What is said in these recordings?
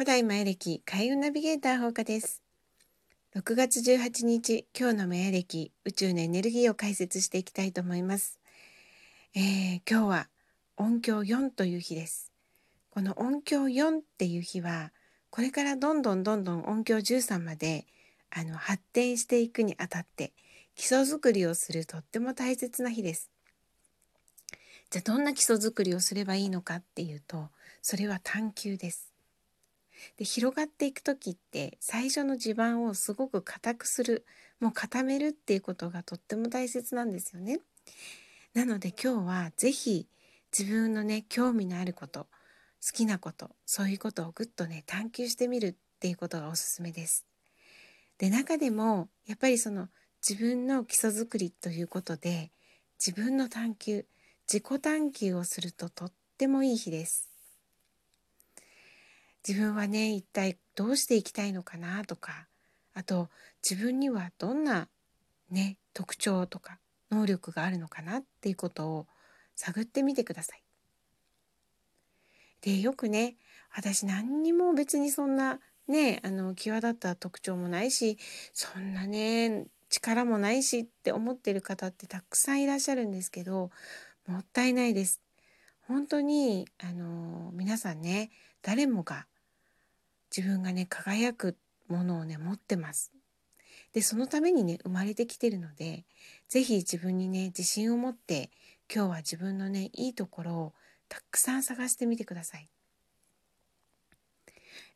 古代マヤ歴開運ナビゲーター放課です。6月18日、今日のマヤ歴宇宙のエネルギーを解説していきたいと思います。えー、今日は音響4という日です。この音響4っていう日は、これからどんどんどんどん音響13まであの発展していくにあたって基礎作りをするとっても大切な日です。じゃあどんな基礎作りをすればいいのかっていうと、それは探求です。で広がっていく時って最初の地盤をすごく硬くするもう固めるっていうことがとっても大切なんですよね。なので今日は是非自分のね興味のあること好きなことそういうことをぐっとね探求してみるっていうことがおすすめです。で中でもやっぱりその自分の基礎作りということで自分の探求自己探求をするととってもいい日です。自分はね一体どうしていきたいのかな？とかあと自分にはどんなね特徴とか能力があるのかな？っていうことを探ってみてください。でよくね私何にも別にそんなねあの際立った特徴もないしそんなね力もないしって思ってる方ってたくさんいらっしゃるんですけどもったいないです。本当にあの皆さんね誰もが自分がね輝くものをね持ってます。でそのためにね生まれてきてるので是非自分にね自信を持って今日は自分のねいいところをたくさん探してみてください。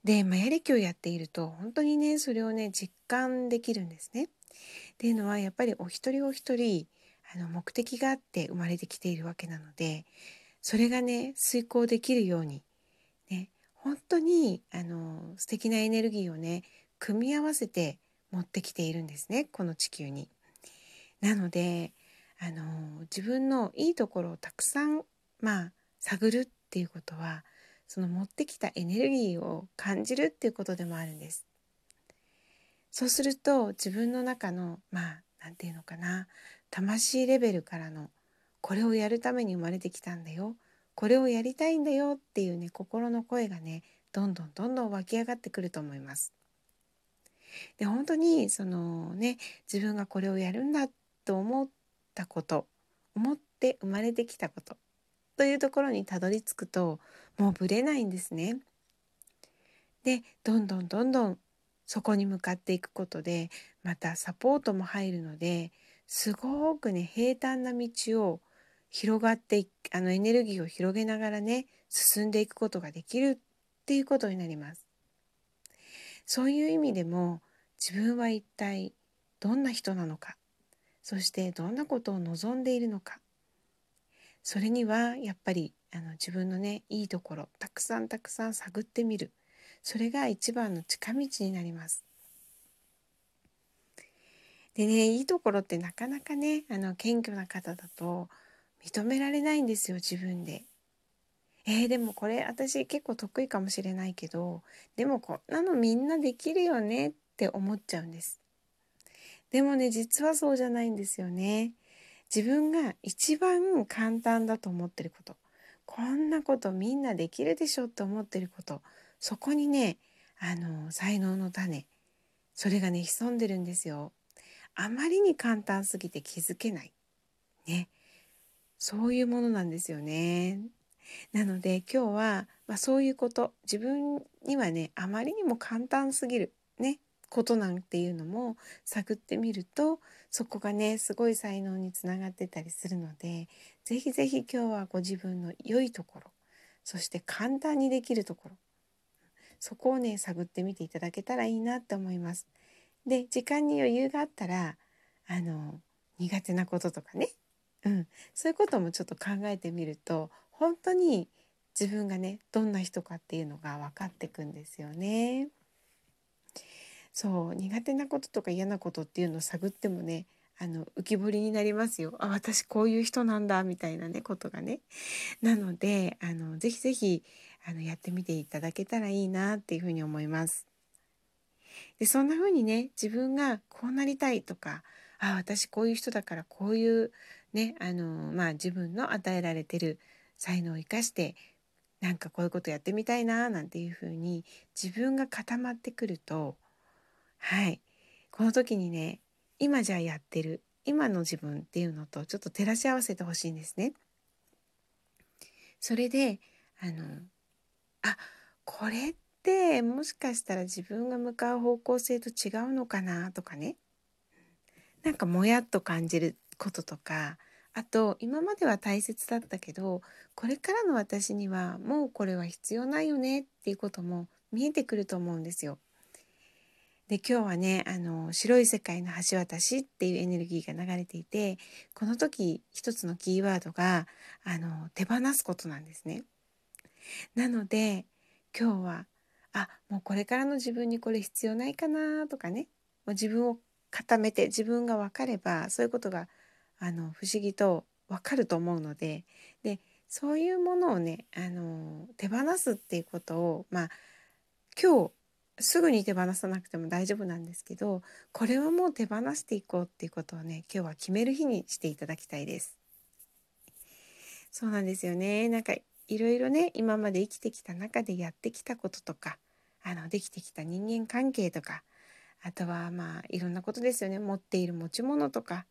で、マヤ歴をやっていると本当にねそれをね実感できるんですね。っていうのはやっぱりお一人お一人あの目的があって生まれてきているわけなのでそれがね遂行できるように本当にあの素敵なエネルギーをね組み合わせて持ってきているんですねこの地球に。なのであの自分のいいところをたくさんまあ探るっていうことはその持ってきたエネルギーを感じるっていうことでもあるんです。そうすると自分の中のまあ何て言うのかな魂レベルからのこれをやるために生まれてきたんだよこれをやりたいんだよっていうね心の声がねどんどんどんどん湧き上がってくると思います。で本当にそのね自分がこれをやるんだと思ったこと思って生まれてきたことというところにたどり着くともうぶれないんですね。でどんどんどんどんそこに向かっていくことでまたサポートも入るのですごくね平坦な道を広がってあのエネルギーを広げながらね進んでいくことができるっていうことになります。そういう意味でも自分は一体どんな人なのかそしてどんなことを望んでいるのかそれにはやっぱりあの自分のねいいところたくさんたくさん探ってみるそれが一番の近道になります。でねいいところってなかなかねあの謙虚な方だと認められないんですよ自分で。えー、でもこれ私結構得意かもしれないけどでもこんなのみんなできるよねって思っちゃうんです。でもね実はそうじゃないんですよね。自分が一番簡単だと思ってることこんなことみんなできるでしょって思ってることそこにねあの才能の種それがね潜んでるんですよ。あまりに簡単すぎて気づけない。ね。そういうものなんですよね。なので今日は、まあ、そういうこと自分にはねあまりにも簡単すぎるねことなんていうのも探ってみるとそこがねすごい才能につながってたりするので是非是非今日はご自分の良いところそして簡単にできるところそこをね探ってみていただけたらいいなって思います。で時間に余裕があったらあの苦手なこととかねうん、そういうこともちょっと考えてみると本当に自分がねどんな人かっていうのが分かってくんですよね。そう苦手なこととか嫌なことっていうのを探ってもねあの浮き彫りになりますよ。あ私こういう人なんだみたいなねことがね。なのであのぜひぜひあのやってみていただけたらいいなっていうふうに思います。でそんな風にね自分がこうなりたいとかあ私こういう人だからこういうねあのまあ自分の与えられてる才能を生かしてなんかこういうことやってみたいななんていうふうに自分が固まってくるとはいこの時にね今じゃあやってる今の自分っていうのとちょっと照らし合わせてほしいんですね。それであのあこれってもしかしたら自分が向かう方向性と違うのかなとかねなんかもやっと感じることとかあと今までは大切だったけどこれからの私にはもうこれは必要ないよねっていうことも見えてくると思うんですよ。で今日はねあの白い世界の橋渡しっていうエネルギーが流れていてこの時一つのキーワードがあの手放すことなんですね。なので今日はあもうこれからの自分にこれ必要ないかなとかねもう自分を固めて自分が分かればそういうことがあの不思議と分かると思うのででそういうものをねあの手放すっていうことをまあ今日すぐに手放さなくても大丈夫なんですけどこれはもう手放していこうっていうことをね今日は決める日にしていただきたいです。そうなんですよね。なんかいろいろね今まで生きてきた中でやってきたこととかあのできてきた人間関係とかあとはまあいろんなことですよね。持っている持ち物とか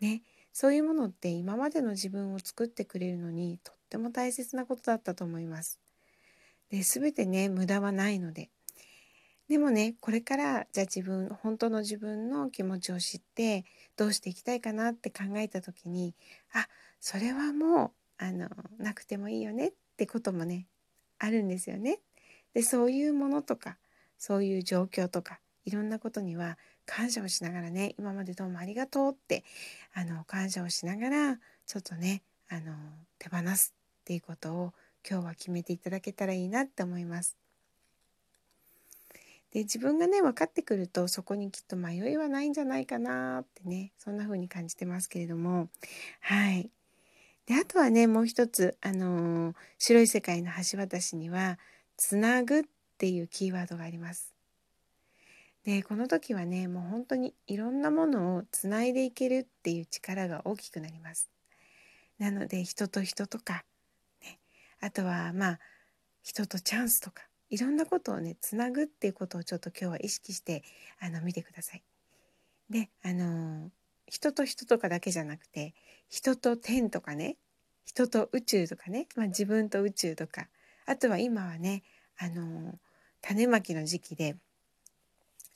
ね。そういうものって今までの自分を作ってくれるのにとっても大切なことだったと思います。で全てね無駄はないのででもねこれからじゃあ自分本当の自分の気持ちを知ってどうしていきたいかなって考えた時にあそれはもうあのなくてもいいよねってこともねあるんですよね。でそういうものとかそういう状況とかいろんなことには感謝をしながらね今までどうもありがとうってあの感謝をしながらちょっとねあの手放すっていうことを今日は決めていただけたらいいなって思います。で自分がね分かってくるとそこにきっと迷いはないんじゃないかなってねそんな風に感じてますけれどもはいであとはねもう一つあのー、白い世界の橋渡しには「つなぐ」っていうキーワードがあります。でこの時はねもう本当にいろんなものをつないでいけるっていう力が大きくなります。なので人と人とか、ね、あとはまあ人とチャンスとかいろんなことをねつなぐっていうことをちょっと今日は意識してあの見てください。であの人と人とかだけじゃなくて人と天とかね人と宇宙とかね、まあ、自分と宇宙とかあとは今はねあの種まきの時期で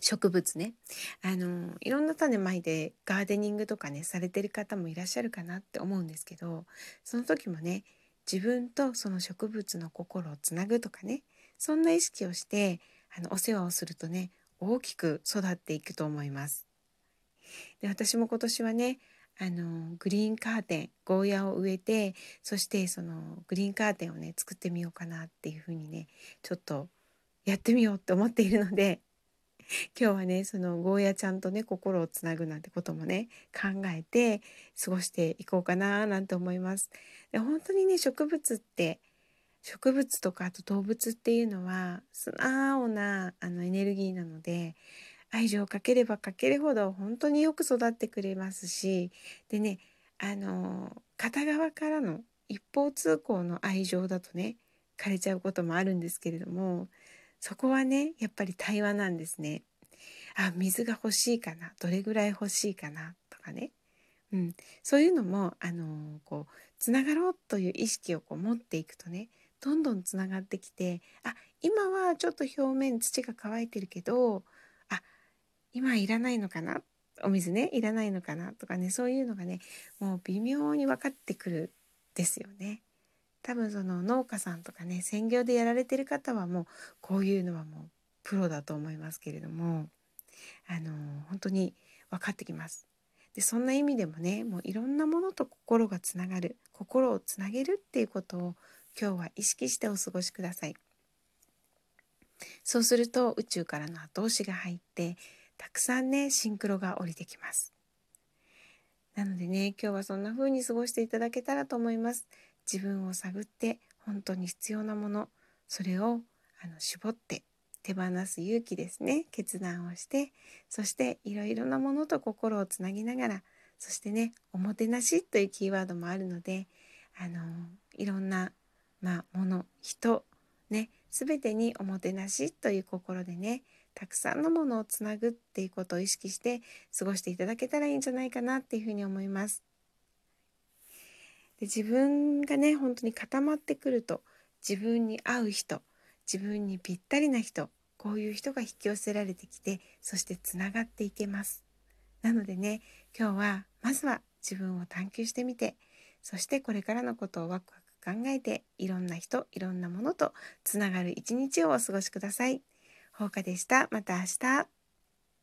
植物ねあのいろんな種まいてガーデニングとかねされてる方もいらっしゃるかなって思うんですけどその時もね自分とその植物の心をつなぐとかねそんな意識をしてあのお世話をするとね大きく育っていくと思います。で私も今年はねあのグリーンカーテンゴーヤを植えてそしてそのグリーンカーテンをね作ってみようかなっていうふうにねちょっとやってみようって思っているので 今日はねそのゴーヤちゃんとね心をつなぐなんてこともね考えて過ごしていこうかななんて思います。で本当にね植物って植物とかあと動物っていうのは素直なあのエネルギーなので愛情をかければかけるほど本当によく育ってくれますしでねあの片側からの一方通行の愛情だとね枯れちゃうこともあるんですけれどもそこはねやっぱり対話なんですね。あ水が欲しいかなどれぐらい欲しいかなとかね、うん、そういうのもあのこうつながろうという意識をこう持っていくとねどんどんつながってきてあ今はちょっと表面土が乾いてるけどあ今いらないのかなお水ねいらないのかなとかねそういうのがねもう微妙に分かってくるですよね。多分その農家さんとかね専業でやられてる方はもうこういうのはもうプロだと思いますけれどもあの本当に分かってきます。でそんな意味でもねもういろんなものと心がつながる心をつなげるっていうことを今日は意識してお過ごしください。そうすると宇宙からの後押しが入ってたくさんねシンクロが降りてきます。なのでね今日はそんな風に過ごしていただけたらと思います。自分を探って本当に必要なものそれをあの絞って手放す勇気ですね決断をしてそしていろいろなものと心をつなぎながらそしてねおもてなしというキーワードもあるのであのいろんなまあ物人ね全てにおもてなしという心でねたくさんのものをつなぐっていうことを意識して過ごしていただけたらいいんじゃないかなっていうふうに思います。で自分がね本当に固まってくると自分に合う人自分にぴったりな人こういう人が引き寄せられてきてそしてつながっていけます。なのでね今日はまずは自分を探求してみてそしてこれからのことをワクワク考えていろんな人いろんなものとつながる一日をお過ごしください。ほうかでした。また明日。